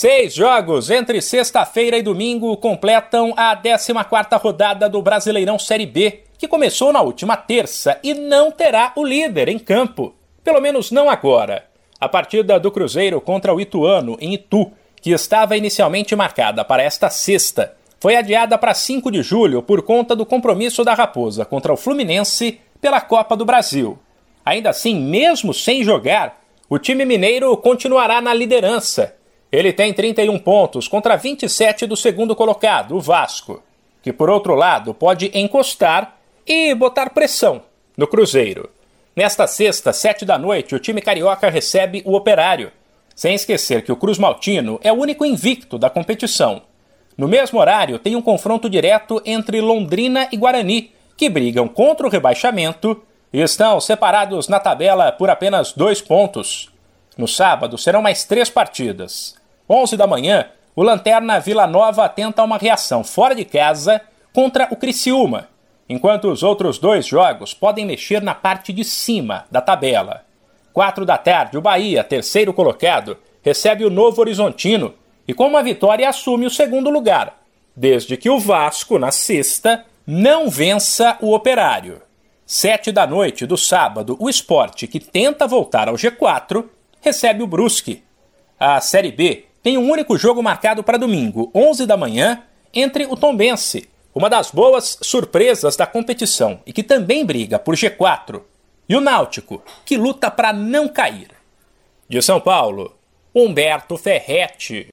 Seis jogos entre sexta-feira e domingo completam a 14 rodada do Brasileirão Série B, que começou na última terça e não terá o líder em campo. Pelo menos não agora. A partida do Cruzeiro contra o Ituano, em Itu, que estava inicialmente marcada para esta sexta, foi adiada para 5 de julho por conta do compromisso da Raposa contra o Fluminense pela Copa do Brasil. Ainda assim, mesmo sem jogar, o time mineiro continuará na liderança ele tem 31 pontos contra 27 do segundo colocado, o Vasco, que por outro lado pode encostar e botar pressão no Cruzeiro. Nesta sexta, sete da noite, o time carioca recebe o Operário, sem esquecer que o Cruz Maltino é o único invicto da competição. No mesmo horário, tem um confronto direto entre Londrina e Guarani, que brigam contra o rebaixamento e estão separados na tabela por apenas dois pontos. No sábado serão mais três partidas. 11 da manhã, o Lanterna Vila Nova tenta uma reação fora de casa contra o Criciúma, enquanto os outros dois jogos podem mexer na parte de cima da tabela. 4 da tarde, o Bahia, terceiro colocado, recebe o Novo Horizontino e com uma vitória assume o segundo lugar, desde que o Vasco, na sexta, não vença o Operário. Sete da noite do sábado, o esporte, que tenta voltar ao G4, recebe o Brusque. A Série B tem um único jogo marcado para domingo, 11 da manhã, entre o Tombense, uma das boas surpresas da competição e que também briga por G4, e o Náutico, que luta para não cair. De São Paulo, Humberto Ferretti.